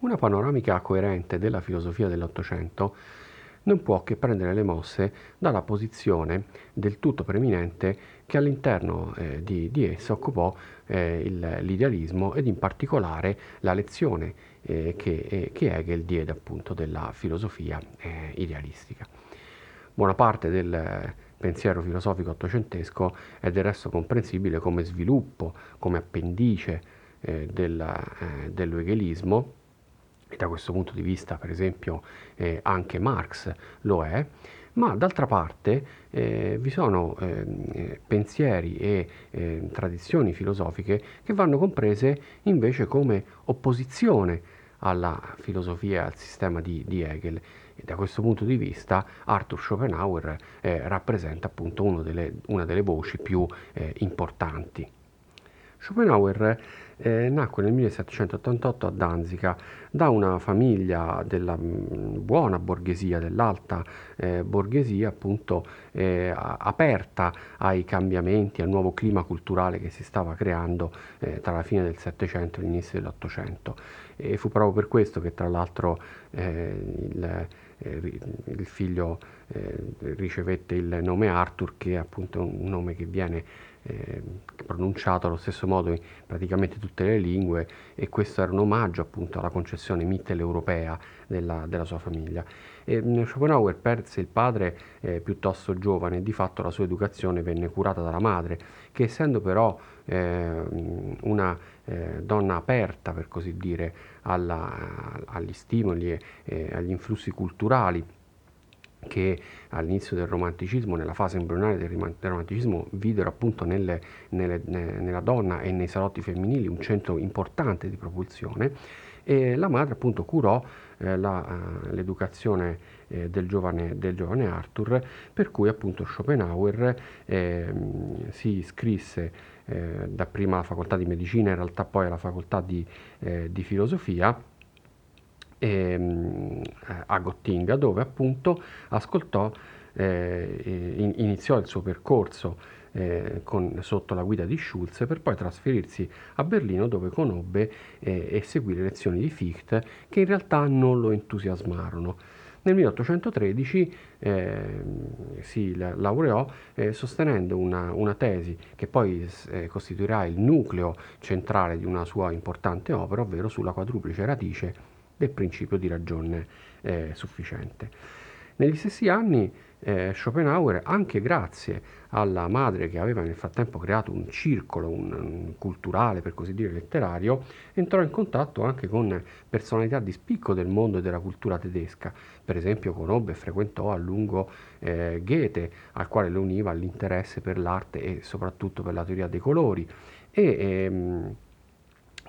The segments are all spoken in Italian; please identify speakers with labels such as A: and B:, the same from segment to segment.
A: Una panoramica coerente della filosofia dell'Ottocento non può che prendere le mosse dalla posizione del tutto preeminente che all'interno eh, di, di, essa occupò eh, il, l'idealismo ed in particolare la lezione eh, che, eh, che, Hegel diede appunto della filosofia eh, idealistica. Buona parte del pensiero filosofico ottocentesco è del resto comprensibile come sviluppo, come appendice eh, della, dello hegelismo e da questo punto di vista per esempio eh, anche Marx lo è, ma d'altra parte eh, vi sono eh, pensieri e eh, tradizioni filosofiche che vanno comprese invece come opposizione alla filosofia e al sistema di, di, Hegel. E da questo punto di vista Arthur Schopenhauer eh, rappresenta appunto delle, una delle voci più eh, importanti. Schopenhauer eh, nacque nel 1788 a Danzica da una famiglia della mm, buona borghesia, dell'alta eh, borghesia, appunto eh, aperta ai cambiamenti, al nuovo clima culturale che si stava creando eh, tra la fine del Settecento e l'inizio dell'Ottocento. E fu proprio per questo che tra l'altro eh, il, eh, il figlio ricevette il nome Arthur, che è appunto un nome che viene eh, pronunciato allo stesso modo in praticamente tutte le lingue e questo era un omaggio appunto alla concezione mitteleuropea della, della sua famiglia. E, Schopenhauer perse il padre eh, piuttosto giovane e di fatto la sua educazione venne curata dalla madre, che essendo però eh, una eh, donna aperta, per così dire, alla, agli stimoli e agli influssi culturali, che all'inizio del romanticismo, nella fase embrionale del, romanticismo, videro appunto nelle, nelle, nella donna e nei salotti femminili un centro importante di propulsione e la madre appunto curò eh, la, uh, l'educazione eh, del, giovane, del, giovane, Arthur, per cui appunto Schopenhauer eh, si iscrisse eh, dapprima alla facoltà di medicina, in realtà poi alla facoltà di, eh, di filosofia ehm, a Gottinga dove appunto ascoltò, eh, iniziò il suo percorso eh, con, sotto la guida di Schulz per poi trasferirsi a Berlino dove conobbe eh, e seguì le lezioni di Fichte che in realtà non lo entusiasmarono. Nel 1813 eh, si laureò eh, sostenendo una, una, tesi che poi eh, costituirà il nucleo centrale di una sua importante opera, ovvero sulla quadruplice radice del principio di ragione eh, sufficiente. Negli stessi anni eh, Schopenhauer, anche grazie alla madre che aveva nel frattempo creato un circolo un, un culturale, per così dire, letterario, entrò in contatto anche con personalità di spicco del mondo e della cultura tedesca. Per esempio conobbe e frequentò a lungo eh, Goethe, al quale lo univa l'interesse per l'arte e soprattutto per la teoria dei colori. E, ehm,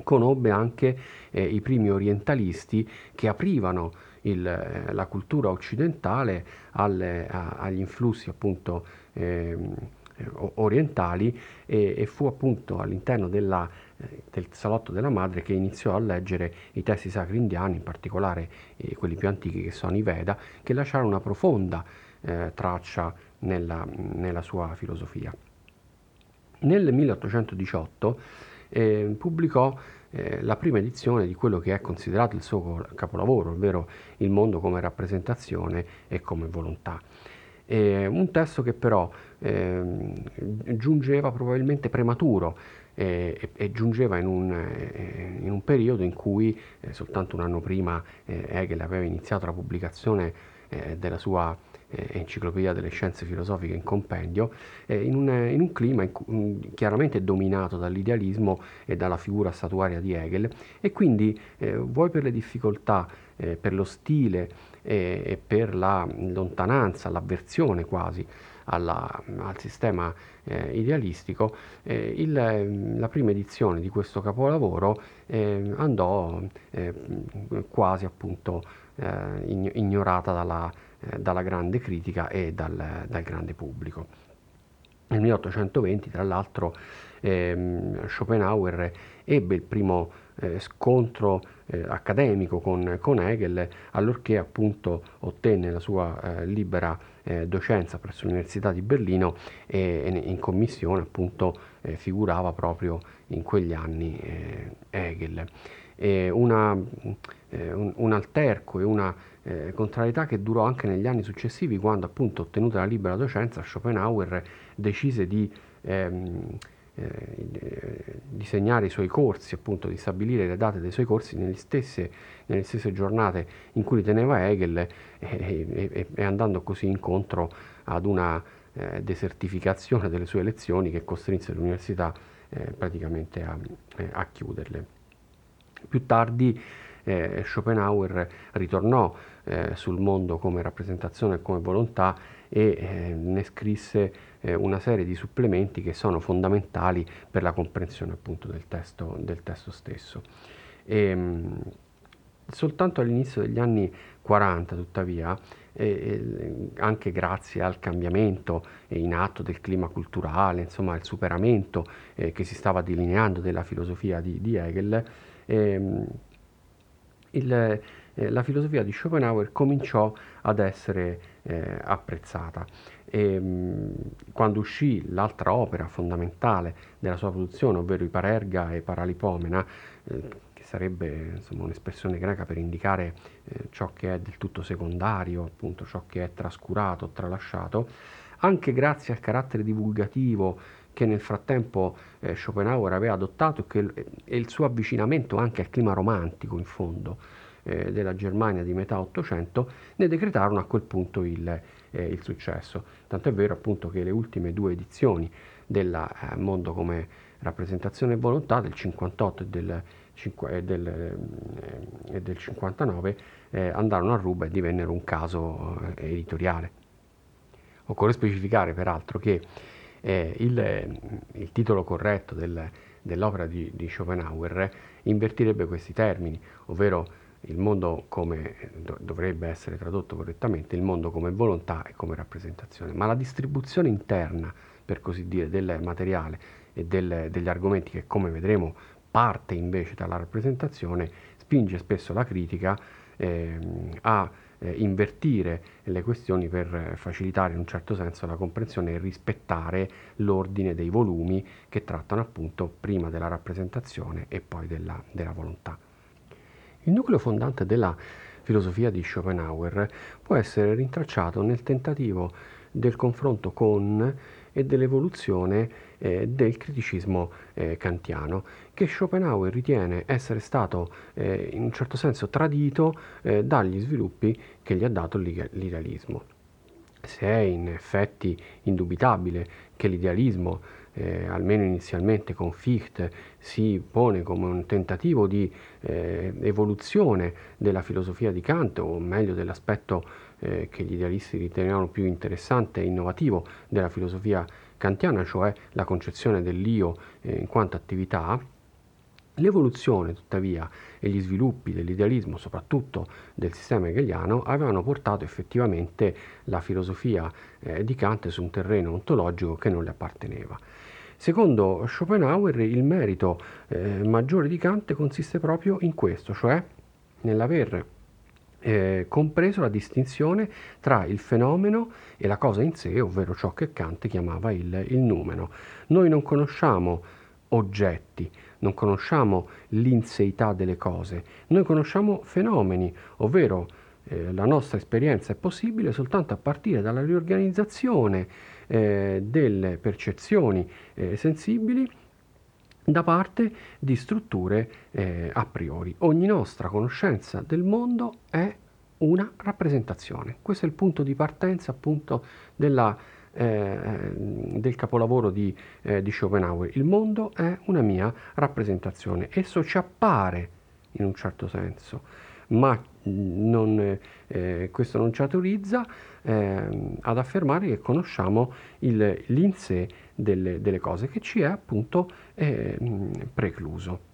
A: conobbe anche eh, i primi orientalisti che aprivano il, eh, la cultura occidentale alle, a, agli influssi appunto eh, orientali e, e, fu appunto all'interno della, eh, del salotto della madre che iniziò a leggere i testi sacri indiani, in particolare eh, quelli più antichi che sono i Veda, che lasciarono una profonda traccia nella, nella sua filosofia. Nel 1818 eh, pubblicò eh, la prima edizione di quello che è considerato il suo capolavoro, ovvero Il mondo come rappresentazione e come volontà. Eh, un testo che però eh, giungeva probabilmente prematuro eh, e, giungeva in un, eh, in un, periodo in cui eh, soltanto un anno prima Hegel aveva iniziato la pubblicazione della sua eh, Enciclopedia delle Scienze Filosofiche in compendio, eh, in, un, in, un, clima in, in, chiaramente dominato dall'idealismo e dalla figura statuaria di Hegel. E quindi eh, vuoi per le difficoltà, eh, per lo stile eh, e per la lontananza, l'avversione quasi alla, al sistema eh, idealistico, eh, il, la prima edizione di questo capolavoro eh, andò quasi appunto ignorata dalla, eh, dalla grande critica e dal, dal, grande pubblico. Nel 1820, tra l'altro, ehm, Schopenhauer ebbe il primo eh, scontro eh, accademico con, con, Hegel, allorché appunto ottenne la sua eh, libera eh, docenza presso l'Università di Berlino e, e in commissione appunto eh, figurava proprio in quegli anni Hegel. una, un, un, alterco e una eh, contrarietà che durò anche negli anni successivi quando appunto ottenuta la libera docenza Schopenhauer decise di ehm, eh, disegnare i suoi corsi, appunto di stabilire le date dei suoi corsi nelle stesse, nelle stesse giornate in cui li teneva Hegel e, e, e andando così incontro ad una eh, desertificazione delle sue lezioni che costrinse l'università eh, praticamente a, eh, a, chiuderle. Più tardi eh, Schopenhauer ritornò eh, sul mondo come rappresentazione e come volontà e eh, ne scrisse eh, una serie di supplementi che sono fondamentali per la comprensione appunto del testo, del testo stesso. E, ehm, soltanto all'inizio degli anni 40, tuttavia, eh, anche grazie al cambiamento in atto del clima culturale, insomma al superamento eh, che si stava delineando della filosofia di, di Hegel, ehm, il, eh, la filosofia di Schopenhauer cominciò ad essere eh, apprezzata. E, mh, quando uscì l'altra opera fondamentale della sua produzione, ovvero i Parerga e Paralipomena, eh, che sarebbe insomma, un'espressione greca per indicare eh, ciò che è del tutto secondario, appunto ciò che è trascurato, tralasciato, anche grazie al carattere divulgativo che nel frattempo eh, Schopenhauer aveva adottato e, che, e il suo avvicinamento anche al clima romantico in fondo eh, della Germania di metà Ottocento, ne decretarono a quel punto il, eh, il successo. Tanto è vero appunto che le ultime due edizioni del eh, Mondo come rappresentazione e volontà del 58 e del, e del, eh, e del 59 eh, andarono a ruba e divennero un caso editoriale. Occorre specificare peraltro che eh, il, il, titolo corretto del, dell'opera di, di, Schopenhauer invertirebbe questi termini, ovvero il mondo come dovrebbe essere tradotto correttamente, il mondo come volontà e come rappresentazione, ma la distribuzione interna, per così dire, del materiale e del, degli argomenti che come vedremo parte invece dalla rappresentazione, spinge spesso la critica eh, a eh, invertire le questioni per facilitare in un certo senso la comprensione e rispettare l'ordine dei volumi che trattano appunto prima della rappresentazione e poi della, della volontà. Il nucleo fondante della filosofia di Schopenhauer può essere rintracciato nel tentativo del confronto con e dell'evoluzione eh, del criticismo eh, kantiano, che Schopenhauer ritiene essere stato eh, in un certo senso tradito eh, dagli sviluppi che gli ha dato l'idealismo. Se è in effetti indubitabile che l'idealismo eh, almeno inizialmente con Fichte, si pone come un tentativo di eh, evoluzione della filosofia di Kant, o meglio dell'aspetto eh, che gli idealisti ritenevano più interessante e innovativo della filosofia kantiana, cioè la concezione dell'io eh, in quanto attività, L'evoluzione, tuttavia, e gli sviluppi dell'idealismo, soprattutto del sistema hegeliano, avevano portato effettivamente la filosofia eh, di Kant su un terreno ontologico che non le apparteneva. Secondo Schopenhauer il merito eh, maggiore di Kant consiste proprio in questo, cioè nell'aver eh, compreso la distinzione tra il fenomeno e la cosa in sé, ovvero ciò che Kant chiamava il, il numeno. Noi non conosciamo oggetti, non conosciamo l'inseità delle cose, noi conosciamo fenomeni, ovvero eh, la nostra esperienza è possibile soltanto a partire dalla riorganizzazione eh, delle percezioni eh, sensibili da parte di strutture eh, a priori. Ogni nostra conoscenza del mondo è una rappresentazione. Questo è il punto di partenza appunto della, eh, del capolavoro di, eh, di Schopenhauer. Il mondo è una mia rappresentazione. Esso ci appare in un certo senso, ma non, eh, questo non ci autorizza eh, ad affermare che conosciamo il, l'in sé delle, delle, cose, che ci è appunto eh, precluso.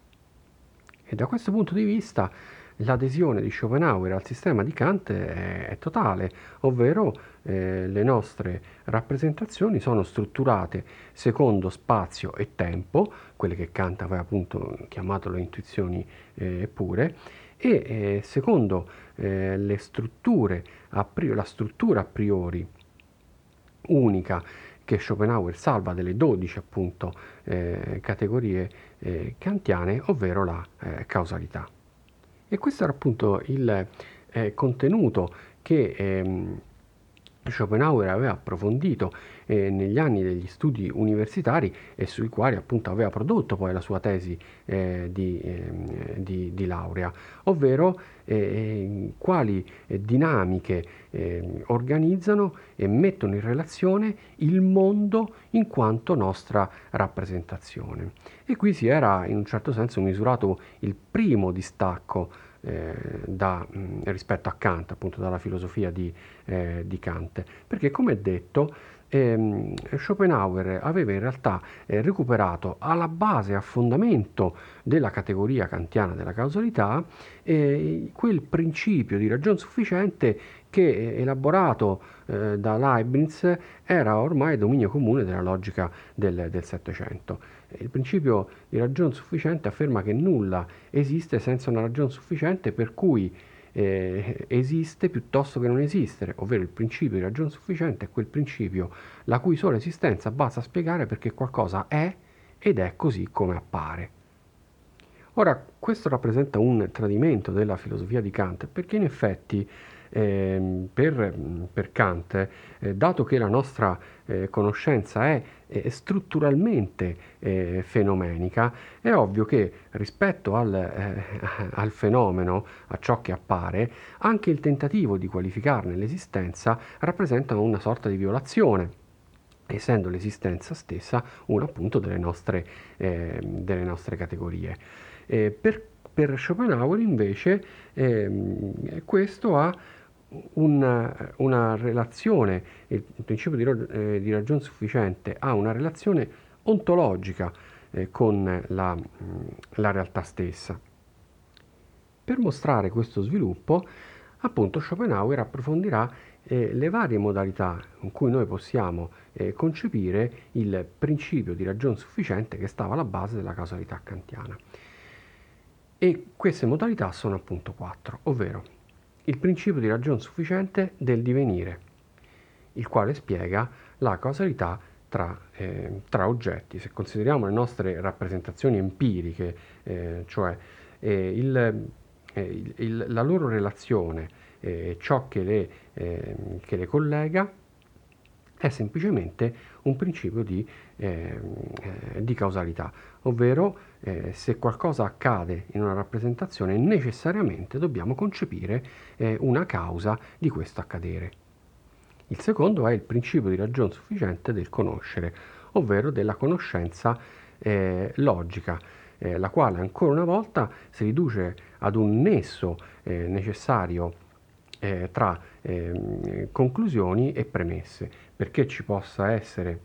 A: E da questo punto di vista l'adesione di Schopenhauer al sistema di Kant è, è totale, ovvero eh, le nostre rappresentazioni sono strutturate secondo spazio e tempo, quelle che Kant aveva appunto chiamato le intuizioni eh, pure, e eh, secondo eh, le strutture priori, la struttura a priori unica che Schopenhauer salva delle 12 appunto eh, categorie eh, kantiane, ovvero la eh, causalità. E questo era appunto il eh, contenuto che ehm, Schopenhauer aveva approfondito eh, negli anni degli studi universitari e sui quali appunto aveva prodotto poi la sua tesi eh, di, eh, di, di, laurea, ovvero eh, quali eh, dinamiche ehm, organizzano e mettono in relazione il mondo in quanto nostra rappresentazione. E qui si era in un certo senso misurato il primo distacco eh, da, mh, rispetto a Kant, appunto dalla filosofia di, eh, di Kant, perché come detto ehm, Schopenhauer aveva in realtà eh, recuperato alla base, a fondamento della categoria kantiana della causalità, eh, quel principio di ragione sufficiente che eh, elaborato eh, da Leibniz era ormai dominio comune della logica del Settecento. Il principio di ragione sufficiente afferma che nulla esiste senza una ragione sufficiente per cui eh, esiste piuttosto che non esistere, ovvero il principio di ragione sufficiente è quel principio la cui sola esistenza basta spiegare perché qualcosa è ed è così come appare. Ora, questo rappresenta un tradimento della filosofia di Kant perché in effetti eh, per, per, Kant, eh, dato che la nostra eh, conoscenza è strutturalmente eh, fenomenica, è ovvio che rispetto al, eh, al, fenomeno, a ciò che appare, anche il tentativo di qualificarne l'esistenza rappresenta una sorta di violazione essendo l'esistenza stessa una appunto delle nostre, eh, delle nostre categorie. Eh, per, per, Schopenhauer invece eh, questo ha una, una relazione, il principio di, eh, di, ragione sufficiente ha una relazione ontologica eh, con la, la, realtà stessa. Per mostrare questo sviluppo, appunto Schopenhauer approfondirà eh, le varie modalità con cui noi possiamo eh, concepire il principio di ragione sufficiente che stava alla base della causalità kantiana. E queste modalità sono appunto quattro, ovvero il principio di ragione sufficiente del divenire, il quale spiega la causalità tra, eh, tra oggetti. Se consideriamo le nostre rappresentazioni empiriche, eh, cioè eh, il, eh, il, la loro relazione, eh, ciò che le, ehm, che le collega, è semplicemente un principio di, eh, di causalità, ovvero eh, se qualcosa accade in una rappresentazione necessariamente dobbiamo concepire eh, una causa di questo accadere. Il secondo è il principio di ragione sufficiente del conoscere, ovvero della conoscenza eh, logica, eh, la quale ancora una volta si riduce ad un nesso eh, necessario tra ehm, conclusioni e premesse perché ci possa essere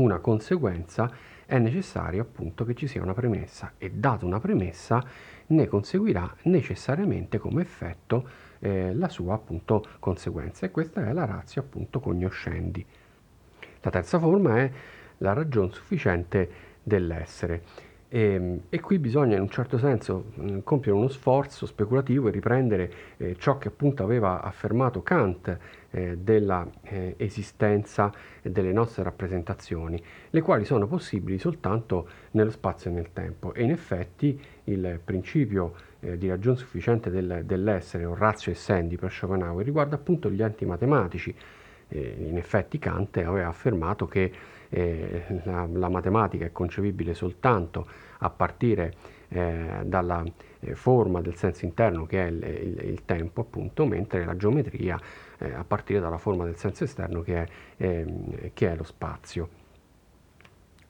A: una conseguenza è necessario appunto che ci sia una premessa e data una premessa ne conseguirà necessariamente come effetto eh, la sua appunto conseguenza e questa è la razio appunto cognoscendi. La terza forma è la ragione sufficiente dell'essere e, ehm, e, qui bisogna in un certo senso mh, compiere uno sforzo speculativo e riprendere eh, ciò che appunto aveva affermato Kant eh, della eh, esistenza delle nostre rappresentazioni, le quali sono possibili soltanto nello spazio e nel tempo. E in effetti il principio eh, di ragione sufficiente del, dell'essere, o ratio essendi per Schopenhauer, riguarda appunto gli enti matematici. Eh, in effetti Kant aveva affermato che eh, la, la, matematica è concepibile soltanto a partire eh, dalla eh, forma del senso interno che è il, il, il tempo appunto, mentre la geometria eh, a partire dalla forma del senso esterno che è, ehm, che è lo spazio.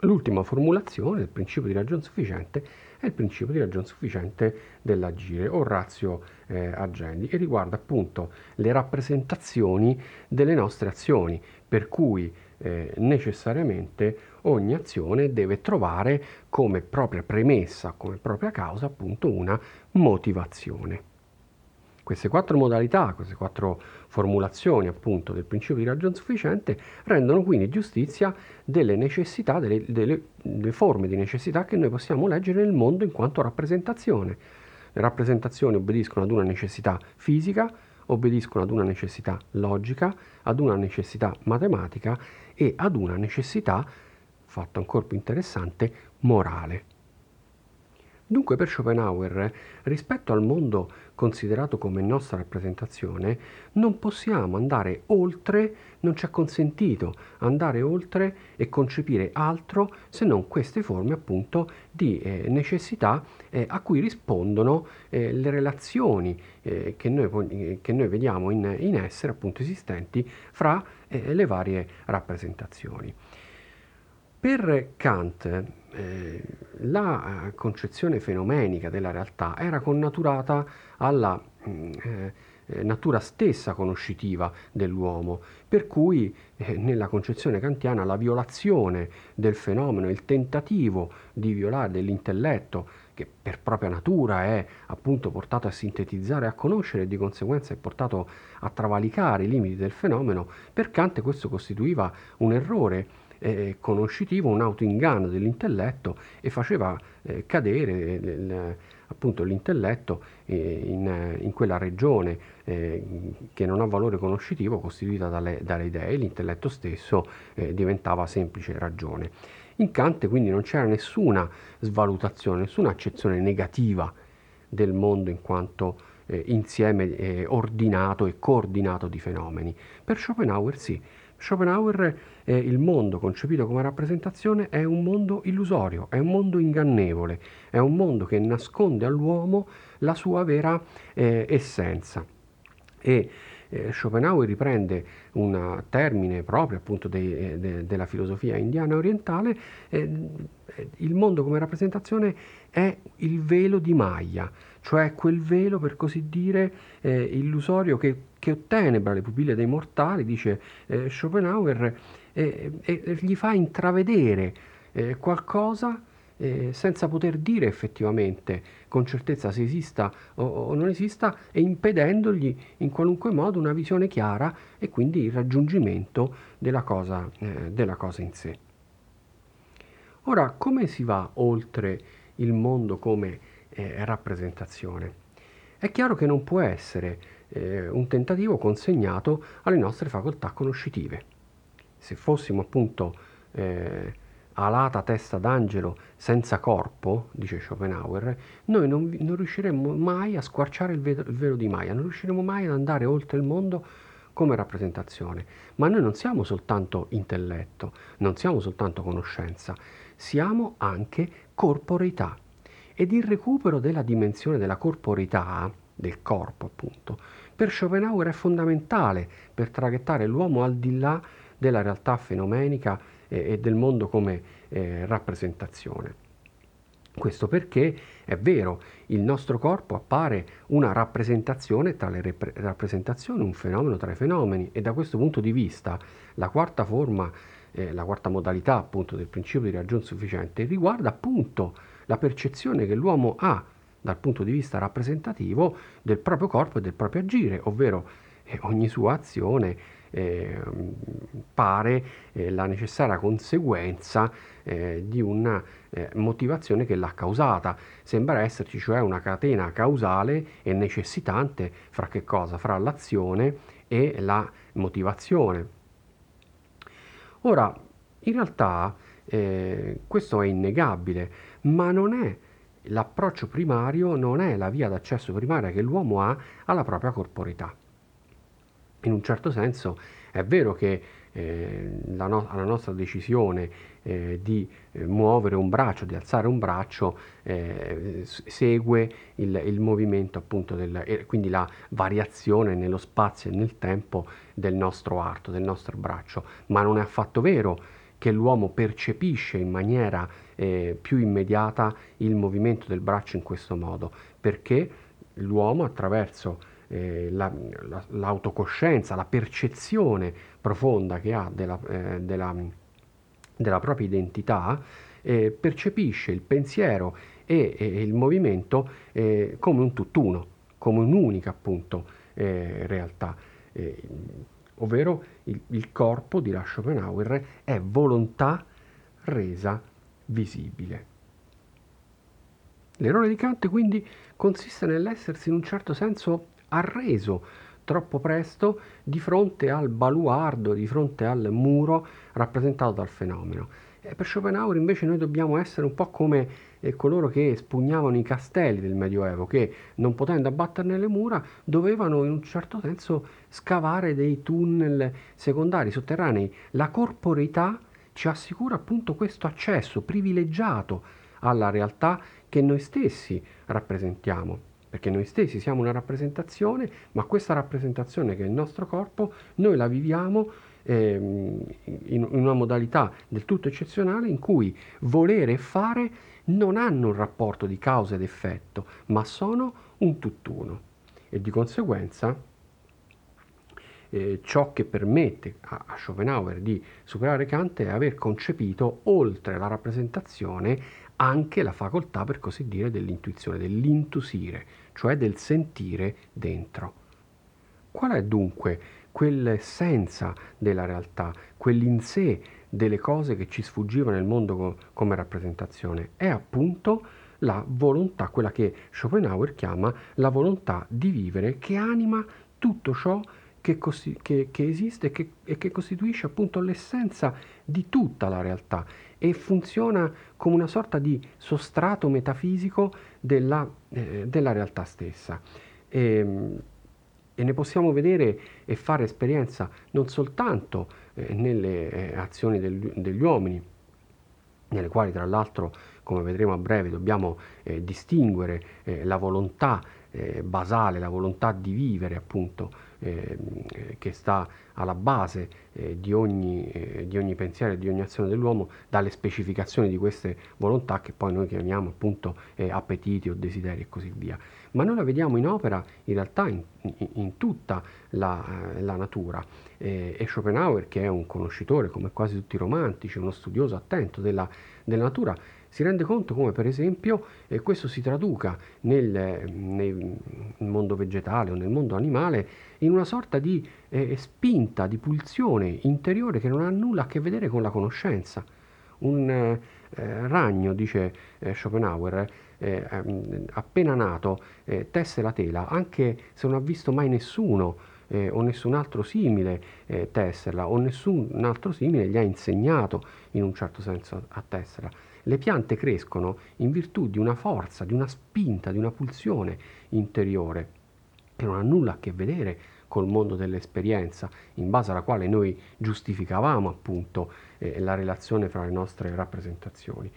A: L'ultima formulazione del principio di ragione sufficiente è il principio di ragione sufficiente dell'agire o razio eh, agendi e riguarda appunto le rappresentazioni delle nostre azioni, per cui eh, necessariamente ogni azione deve trovare come propria premessa, come propria causa appunto una motivazione. Queste quattro modalità, queste quattro formulazioni appunto del principio di ragione sufficiente rendono quindi giustizia delle necessità, delle, delle, delle forme di necessità che noi possiamo leggere nel mondo in quanto rappresentazione. Le rappresentazioni obbediscono ad una necessità fisica, obbediscono ad una necessità logica, ad una necessità matematica e ad una necessità, fatto ancora più interessante, morale. Dunque per Schopenhauer, rispetto al mondo considerato come nostra rappresentazione, non possiamo andare oltre, non ci è consentito andare oltre e concepire altro se non queste forme appunto di eh, necessità eh, a cui rispondono eh, le relazioni eh, che noi, che, noi, vediamo in, in, essere appunto esistenti fra eh, le varie rappresentazioni. Per Kant eh, la eh, concezione fenomenica della realtà era connaturata alla mm, eh, eh, natura stessa conoscitiva dell'uomo, per cui eh, nella concezione kantiana la violazione del fenomeno, il tentativo di violare dell'intelletto, che per propria natura è appunto portato a sintetizzare, a conoscere e di conseguenza è portato a travalicare i limiti del fenomeno, per Kant questo costituiva un errore eh, conoscitivo, un autoinganno dell'intelletto e faceva eh, cadere l, appunto l'intelletto eh, in, in, quella regione eh, che non ha valore conoscitivo costituita dalle, dalle idee, l'intelletto stesso eh, diventava semplice ragione. In Kant quindi non c'era nessuna svalutazione, nessuna accezione negativa del mondo in quanto eh, insieme eh, ordinato e coordinato di fenomeni. Per Schopenhauer sì, Schopenhauer, eh, il mondo concepito come rappresentazione è un mondo illusorio, è un mondo ingannevole, è un mondo che nasconde all'uomo la sua vera eh, essenza. E eh, Schopenhauer riprende un termine proprio appunto de, eh, de, della filosofia indiana orientale, eh, il mondo come rappresentazione è il velo di Maya, cioè quel velo per così dire eh, illusorio che, che, ottenebra le pupille dei mortali, dice eh, Schopenhauer, e gli fa intravedere eh, qualcosa eh, senza poter dire effettivamente con certezza se esista o, o, non esista e impedendogli in qualunque modo una visione chiara e quindi il raggiungimento della cosa, eh, della cosa in sé. Ora, come si va oltre il mondo come eh, rappresentazione? È chiaro che non può essere eh, un tentativo consegnato alle nostre facoltà conoscitive. Se fossimo appunto eh, alata testa d'angelo senza corpo, dice Schopenhauer, noi non, non riusciremmo mai a squarciare il velo, il velo di Maya, non riusciremo mai ad andare oltre il mondo come rappresentazione. Ma noi non siamo soltanto intelletto, non siamo soltanto conoscenza, siamo anche corporeità. Ed il recupero della dimensione della corporeità, del corpo appunto, per Schopenhauer è fondamentale per traghettare l'uomo al di là della realtà fenomenica e del mondo come eh, rappresentazione. Questo perché è vero, il nostro corpo appare una rappresentazione tra le rep- rappresentazioni, un fenomeno tra i fenomeni e da questo punto di vista la quarta forma, eh, la quarta modalità appunto del principio di ragione sufficiente riguarda appunto la percezione che l'uomo ha dal punto di vista rappresentativo del proprio corpo e del proprio agire, ovvero eh, ogni sua azione eh, pare eh, la necessaria conseguenza eh, di una eh, motivazione che l'ha causata. Sembra esserci cioè una catena causale e necessitante fra che cosa? Fra l'azione e la motivazione. Ora, in realtà eh, questo è innegabile, ma non è l'approccio primario, non è la via d'accesso primaria che l'uomo ha alla propria corporità in un certo senso è vero che eh, la, no- la, nostra decisione eh, di eh, muovere un braccio, di alzare un braccio, eh, segue il, il, movimento appunto del, quindi la variazione nello spazio e nel tempo del nostro arto, del nostro braccio, ma non è affatto vero che l'uomo percepisce in maniera eh, più immediata il movimento del braccio in questo modo, perché l'uomo attraverso eh, la, la, l'autocoscienza, la percezione profonda che ha della, eh, della, della propria identità, eh, percepisce il pensiero e, e il movimento eh, come un tutt'uno, come un'unica appunto eh, realtà, eh, ovvero il, il corpo, dirà Schopenhauer, è volontà resa visibile. L'errore di Kant quindi consiste nell'essersi in un certo senso arreso troppo presto di fronte al baluardo, di fronte al muro rappresentato dal fenomeno. E per Schopenhauer invece noi dobbiamo essere un po' come eh, coloro che spugnavano i castelli del Medioevo, che non potendo abbatterne le mura dovevano in un certo senso scavare dei tunnel secondari, sotterranei. La corporeità ci assicura appunto questo accesso privilegiato alla realtà che noi stessi rappresentiamo perché noi stessi siamo una rappresentazione, ma questa rappresentazione che è il nostro corpo, noi la viviamo eh, in una modalità del tutto eccezionale in cui volere e fare non hanno un rapporto di causa ed effetto, ma sono un tutt'uno. E di conseguenza eh, ciò che permette a, a Schopenhauer di superare Kant è aver concepito, oltre la rappresentazione, anche la facoltà, per così dire, dell'intuizione, dell'intusire, cioè del sentire dentro. Qual è dunque quell'essenza della realtà, quell'in sé delle cose che ci sfuggivano nel mondo co- come rappresentazione? È appunto la volontà, quella che Schopenhauer chiama la volontà di vivere che anima tutto ciò che, cosi- che, che esiste che, e che costituisce appunto l'essenza di tutta la realtà e funziona come una sorta di sostrato metafisico della, eh, della realtà stessa. E, ehm, e, ne possiamo vedere e fare esperienza non soltanto eh, nelle eh, azioni del, degli uomini, nelle quali tra l'altro, come vedremo a breve, dobbiamo eh, distinguere eh, la volontà eh, basale, la volontà di vivere appunto eh, che sta alla base eh, di, ogni, eh, di, ogni, pensiero e di ogni azione dell'uomo, dalle specificazioni di queste volontà che poi noi chiamiamo appunto eh, appetiti o desideri e così via. Ma noi la vediamo in opera in realtà in, in, tutta la, eh, la natura e Schopenhauer, che è un conoscitore come quasi tutti i romantici, uno studioso attento della, della natura, si rende conto come per esempio eh, questo si traduca nel, nel, mondo vegetale o nel mondo animale in una sorta di eh, spinta, di pulsione interiore che non ha nulla a che vedere con la conoscenza. Un eh, ragno, dice eh, Schopenhauer, eh, ehm, appena nato, eh, tesse la tela, anche se non ha visto mai nessuno eh, o nessun altro simile eh, tesserla o nessun altro simile gli ha insegnato in un certo senso a tesserla. Le piante crescono in virtù di una forza, di una spinta, di una pulsione interiore che non ha nulla a che vedere col mondo dell'esperienza, in base alla quale noi giustificavamo appunto eh, la relazione fra le nostre rappresentazioni.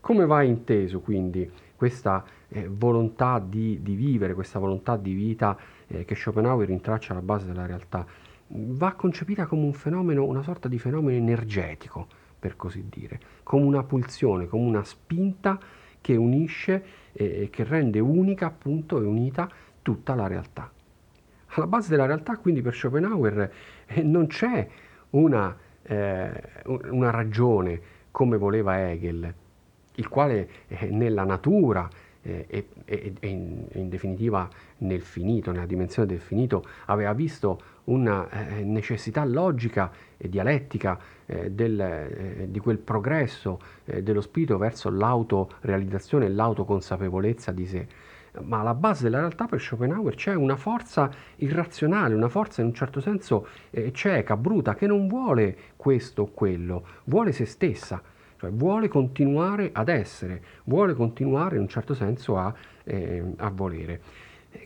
A: Come va inteso quindi questa eh, volontà di, di, vivere, questa volontà di vita eh, che Schopenhauer intraccia alla base della realtà? Va concepita come un fenomeno, una sorta di fenomeno energetico, per così dire, come una pulsione, come una spinta che unisce e che rende unica appunto e unita tutta la realtà. Alla base della realtà quindi per Schopenhauer eh, non c'è una, eh, una ragione come voleva Hegel, il quale eh, nella natura eh, e, e, e in, in, definitiva nel finito, nella dimensione del finito, aveva visto una eh, necessità logica e dialettica eh, del, eh, di quel progresso eh, dello spirito verso l'autorealizzazione e l'autoconsapevolezza di sé. Ma alla base della realtà per Schopenhauer c'è una forza irrazionale, una forza in un certo senso eh, cieca, bruta, che non vuole questo o quello, vuole se stessa cioè vuole continuare ad essere, vuole continuare in un certo senso a, eh, a volere.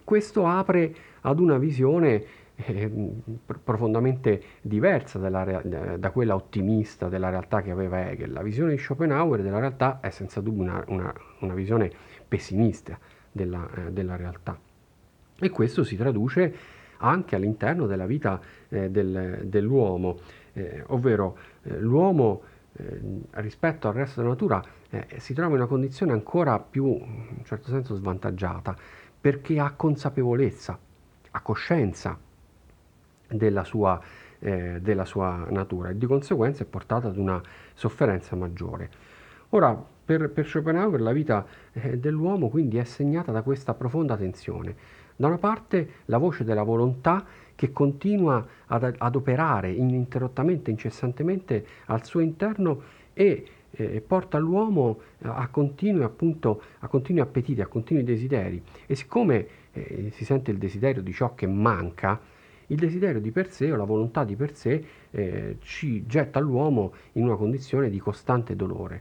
A: Questo apre ad una visione profondamente diversa della, da quella ottimista della realtà che aveva Hegel. La visione di Schopenhauer della realtà è senza dubbio una, una, una visione pessimista della, eh, della, realtà. E questo si traduce anche all'interno della vita eh, del, dell'uomo, eh, ovvero eh, l'uomo eh, rispetto al resto della natura eh, si trova in una condizione ancora più, in un certo senso, svantaggiata, perché ha consapevolezza, ha coscienza della sua, eh, della sua natura e di conseguenza è portata ad una sofferenza maggiore. Ora, per, per Schopenhauer la vita eh, dell'uomo quindi è segnata da questa profonda tensione. Da una parte la voce della volontà che continua ad, ad operare ininterrottamente, incessantemente al suo interno e eh, porta l'uomo a continui, appunto, a continui appetiti, a continui desideri. E siccome eh, si sente il desiderio di ciò che manca, il desiderio di per sé o la volontà di per sé eh, ci getta l'uomo in una condizione di costante dolore.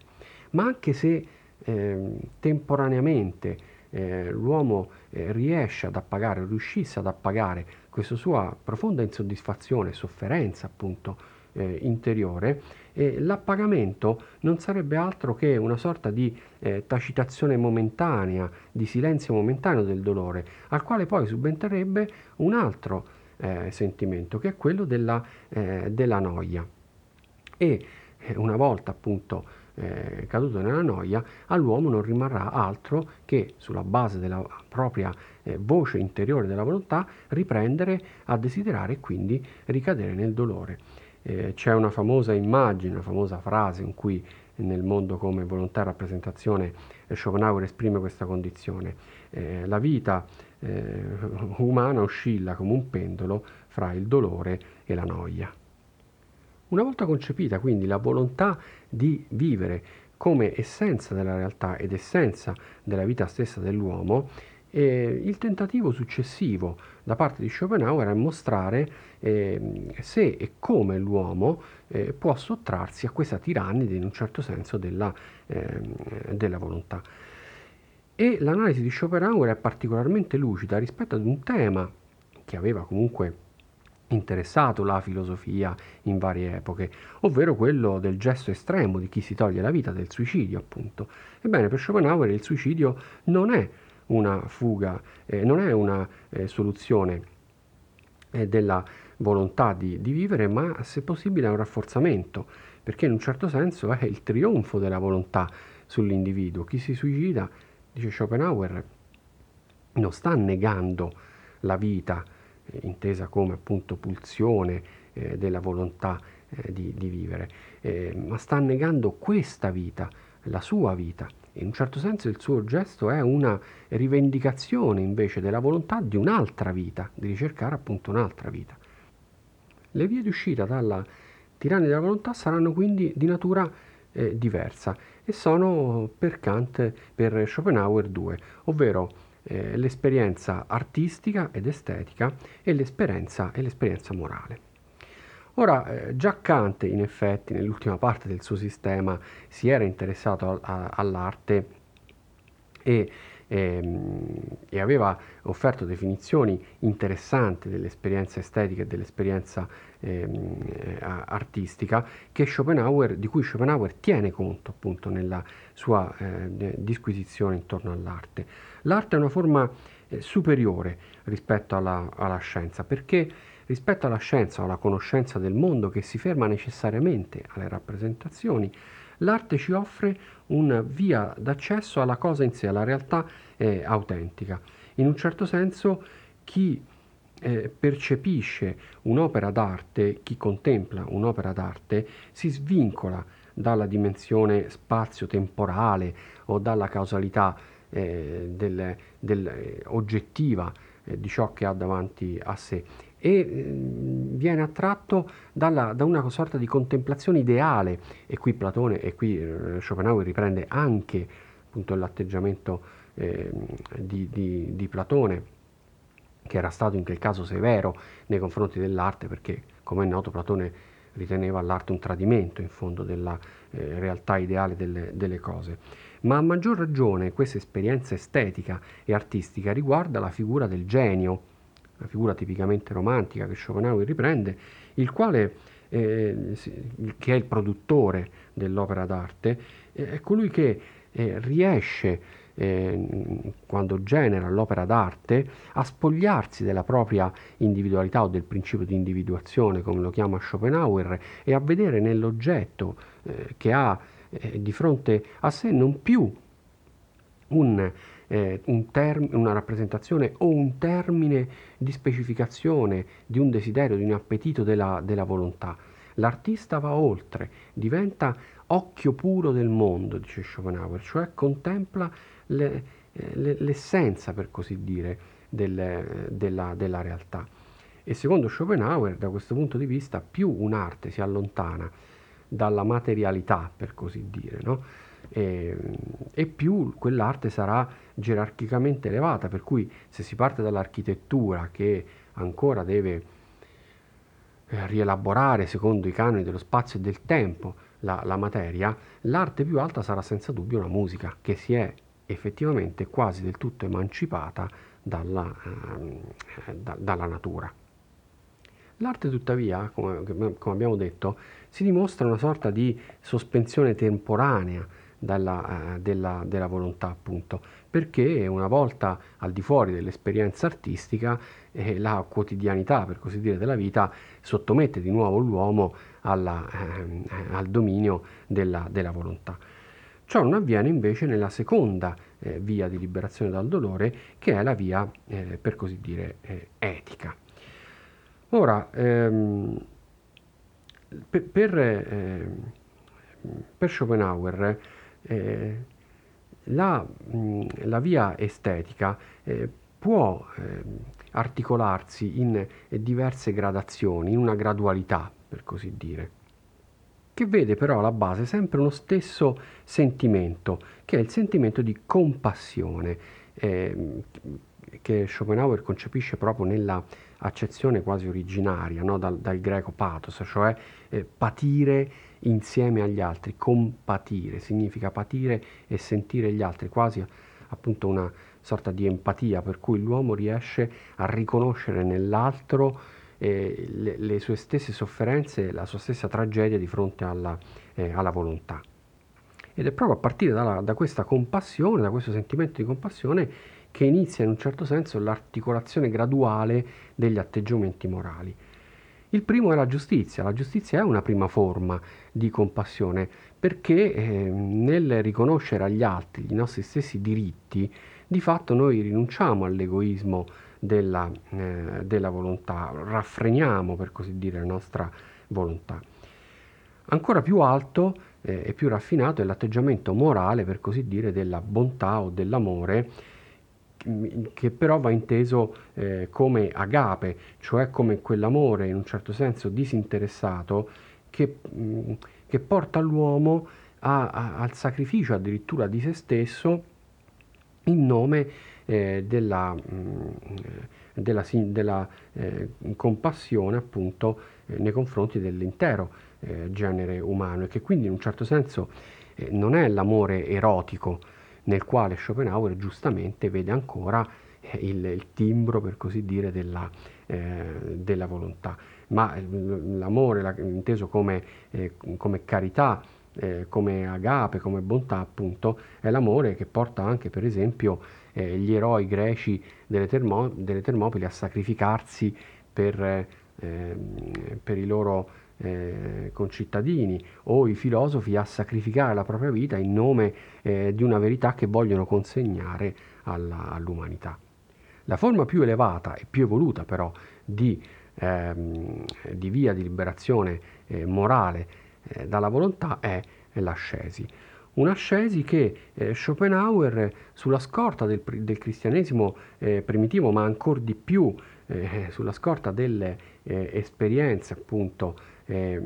A: Ma anche se eh, temporaneamente eh, l'uomo eh, riesce ad appagare, riuscisse ad appagare questa sua profonda insoddisfazione, sofferenza appunto eh, interiore, l'appagamento non sarebbe altro che una sorta di eh, tacitazione momentanea, di silenzio momentaneo del dolore, al quale poi subentrerebbe un altro eh, sentimento, che è quello della, eh, della noia. E eh, una volta appunto eh, caduto nella noia, all'uomo non rimarrà altro che sulla base della propria eh, voce interiore della volontà riprendere a desiderare e quindi ricadere nel dolore. Eh, c'è una famosa immagine, una famosa frase in cui nel mondo come volontà e rappresentazione Schopenhauer esprime questa condizione. Eh, la vita eh, umana oscilla come un pendolo fra il dolore e la noia. Una volta concepita quindi la volontà di vivere come essenza della realtà ed essenza della vita stessa dell'uomo, eh, il tentativo successivo da parte di Schopenhauer è mostrare eh, se e come l'uomo eh, può sottrarsi a questa tirannide in un certo senso della, ehm, della volontà. E l'analisi di Schopenhauer è particolarmente lucida rispetto ad un tema che aveva comunque interessato la filosofia in varie epoche, ovvero quello del gesto estremo di chi si toglie la vita, del suicidio appunto. Ebbene, per Schopenhauer il suicidio non è una fuga, eh, non è una eh, soluzione eh, della volontà di, di, vivere, ma se possibile è un rafforzamento, perché in un certo senso è il trionfo della volontà sull'individuo. Chi si suicida, dice Schopenhauer, non sta negando la vita, intesa come appunto pulsione eh, della volontà eh, di, di, vivere, eh, ma sta negando questa vita, la sua vita. In un certo senso il suo gesto è una rivendicazione invece della volontà di un'altra vita, di ricercare appunto un'altra vita. Le vie di uscita dalla tirannia della volontà saranno quindi di natura eh, diversa e sono per Kant, per Schopenhauer due, ovvero eh, l'esperienza artistica ed estetica e l'esperienza, e l'esperienza morale. Ora, eh, già Kant, in effetti, nell'ultima parte del suo sistema, si era interessato a, a, all'arte e, ehm, e, aveva offerto definizioni interessanti dell'esperienza estetica e dell'esperienza ehm, artistica di cui Schopenhauer tiene conto appunto nella sua eh, disquisizione intorno all'arte. L'arte è una forma eh, superiore rispetto alla, alla, scienza, perché rispetto alla scienza o alla conoscenza del mondo che si ferma necessariamente alle rappresentazioni, l'arte ci offre una via d'accesso alla cosa in sé, alla realtà eh, autentica. In un certo senso, chi eh, percepisce un'opera d'arte, chi contempla un'opera d'arte, si svincola dalla dimensione spazio-temporale o dalla causalità eh, del, del, eh, oggettiva eh, di ciò che ha davanti a sé e eh, viene attratto dalla, da una sorta di contemplazione ideale e qui Platone e qui eh, Schopenhauer riprende anche appunto l'atteggiamento eh, di, di, di Platone che era stato in quel caso severo nei confronti dell'arte perché come è noto Platone riteneva l'arte un tradimento in fondo della eh, realtà ideale delle, delle, cose. Ma a maggior ragione questa esperienza estetica e artistica riguarda la figura del genio, una figura tipicamente romantica che Schopenhauer riprende, il quale, eh, che è il produttore dell'opera d'arte, eh, è colui che eh, riesce eh, quando genera l'opera d'arte, a spogliarsi della propria individualità o del principio di individuazione, come lo chiama Schopenhauer, e a vedere nell'oggetto eh, che ha eh, di fronte a sé non più un, eh, un term- una rappresentazione o un termine di specificazione di un desiderio, di un appetito della, della volontà. L'artista va oltre, diventa occhio puro del mondo, dice Schopenhauer, cioè contempla le, le, l'essenza, per così dire, del, della, della realtà. E secondo Schopenhauer, da questo punto di vista, più un'arte si allontana dalla materialità, per così dire, no? E, e, più quell'arte sarà gerarchicamente elevata, per cui se si parte dall'architettura che ancora deve eh, rielaborare secondo i canoni dello spazio e del tempo la, la materia, l'arte più alta sarà senza dubbio la musica, che si è effettivamente quasi del tutto emancipata dalla, eh, da, dalla natura. L'arte tuttavia, come, come, abbiamo detto, si dimostra una sorta di sospensione temporanea dalla, eh, della, della, volontà, appunto, perché una volta al di fuori dell'esperienza artistica, eh, la quotidianità, per così dire, della vita sottomette di nuovo l'uomo alla, eh, al dominio della, della, volontà. Ciò non avviene invece nella seconda eh, via di liberazione dal dolore, che è la via, eh, per così dire, eh, etica. Ora, ehm, per, per, eh, per, Schopenhauer eh, la, mh, la, via estetica eh, può ehm, articolarsi in diverse gradazioni, in una gradualità, per così dire, che vede però alla base sempre uno stesso sentimento, che è il sentimento di compassione, eh, che Schopenhauer concepisce proprio nella accezione quasi originaria no? dal, dal, greco pathos, cioè eh, patire insieme agli altri, compatire, significa patire e sentire gli altri, quasi appunto una sorta di empatia per cui l'uomo riesce a riconoscere nell'altro eh, le, le, sue stesse sofferenze, la sua stessa tragedia di fronte alla, eh, alla volontà. Ed è proprio a partire dalla, da questa compassione, da questo sentimento di compassione, che inizia in un certo senso l'articolazione graduale degli atteggiamenti morali. Il primo è la giustizia. La giustizia è una prima forma di compassione perché eh, nel riconoscere agli altri i nostri stessi diritti, di fatto noi rinunciamo all'egoismo della, eh, della volontà, raffreniamo per così dire la nostra volontà. Ancora più alto eh, e più raffinato è l'atteggiamento morale, per così dire, della bontà o dell'amore che però va inteso eh, come agape, cioè come quell'amore in un certo senso disinteressato che, mh, che porta l'uomo a, a, al sacrificio addirittura di se stesso in nome eh, della, mh, della, della eh, compassione appunto eh, nei confronti dell'intero eh, genere umano. E che quindi in un certo senso eh, non è l'amore erotico, nel quale Schopenhauer giustamente vede ancora eh, il, il timbro, per così dire, della, eh, della volontà. Ma eh, l'amore, la, inteso come, eh, come carità, eh, come agape, come bontà, appunto, è l'amore che porta anche, per esempio, eh, gli eroi greci delle, termo, delle, Termopili a sacrificarsi per, per i loro eh, concittadini o i filosofi a sacrificare la propria vita in nome eh, di una verità che vogliono consegnare alla, all'umanità. La forma più elevata e più evoluta però di, ehm, di via di liberazione eh, morale eh, dalla volontà è l'ascesi. Un'ascesi che eh, Schopenhauer, sulla scorta del, del cristianesimo eh, primitivo, ma ancora di più eh, sulla scorta delle eh, esperienze appunto eh,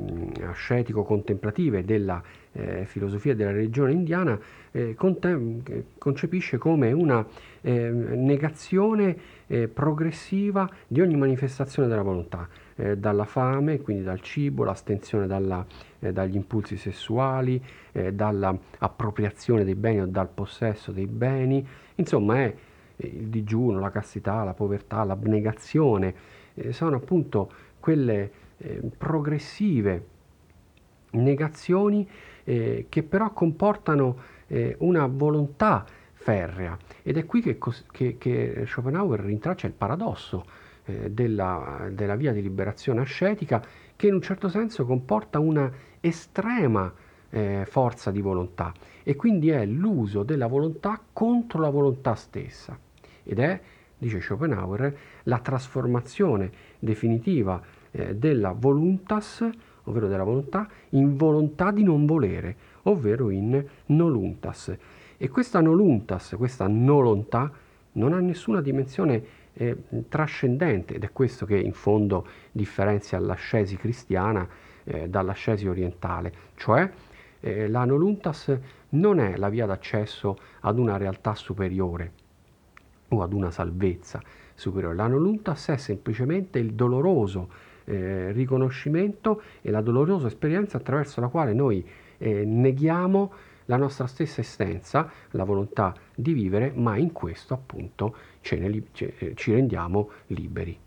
A: ascetico-contemplative della eh, filosofia della religione indiana eh, contem- concepisce come una eh, negazione eh, progressiva di ogni manifestazione della volontà, eh, dalla fame, quindi dal cibo, l'astensione dalla, dagli impulsi sessuali, dall'appropriazione dei beni o dal possesso dei beni, insomma è il digiuno, la castità, la povertà, l'abnegazione, sono appunto quelle eh, progressive negazioni eh, che però comportano eh, una volontà ferrea. Ed è qui che, che, che Schopenhauer rintraccia il paradosso eh, della, della, via di liberazione ascetica che in un certo senso comporta una estrema eh, forza di volontà. E quindi è l'uso della volontà contro la volontà stessa. Ed è, dice Schopenhauer, la trasformazione definitiva eh, della voluntas, ovvero della volontà, in volontà di non volere, ovvero in noluntas. E questa noluntas, questa nolontà, non ha nessuna dimensione eh, trascendente ed è questo che in fondo differenzia l'ascesi cristiana eh, dall'ascesi orientale, cioè eh, la noluntas non è la via d'accesso ad una realtà superiore o ad una salvezza superiore, la noluntas è semplicemente il doloroso eh, riconoscimento e la dolorosa esperienza attraverso la quale noi eh, neghiamo la nostra stessa essenza, la volontà di vivere, ma in questo appunto ne, eh, ci rendiamo liberi.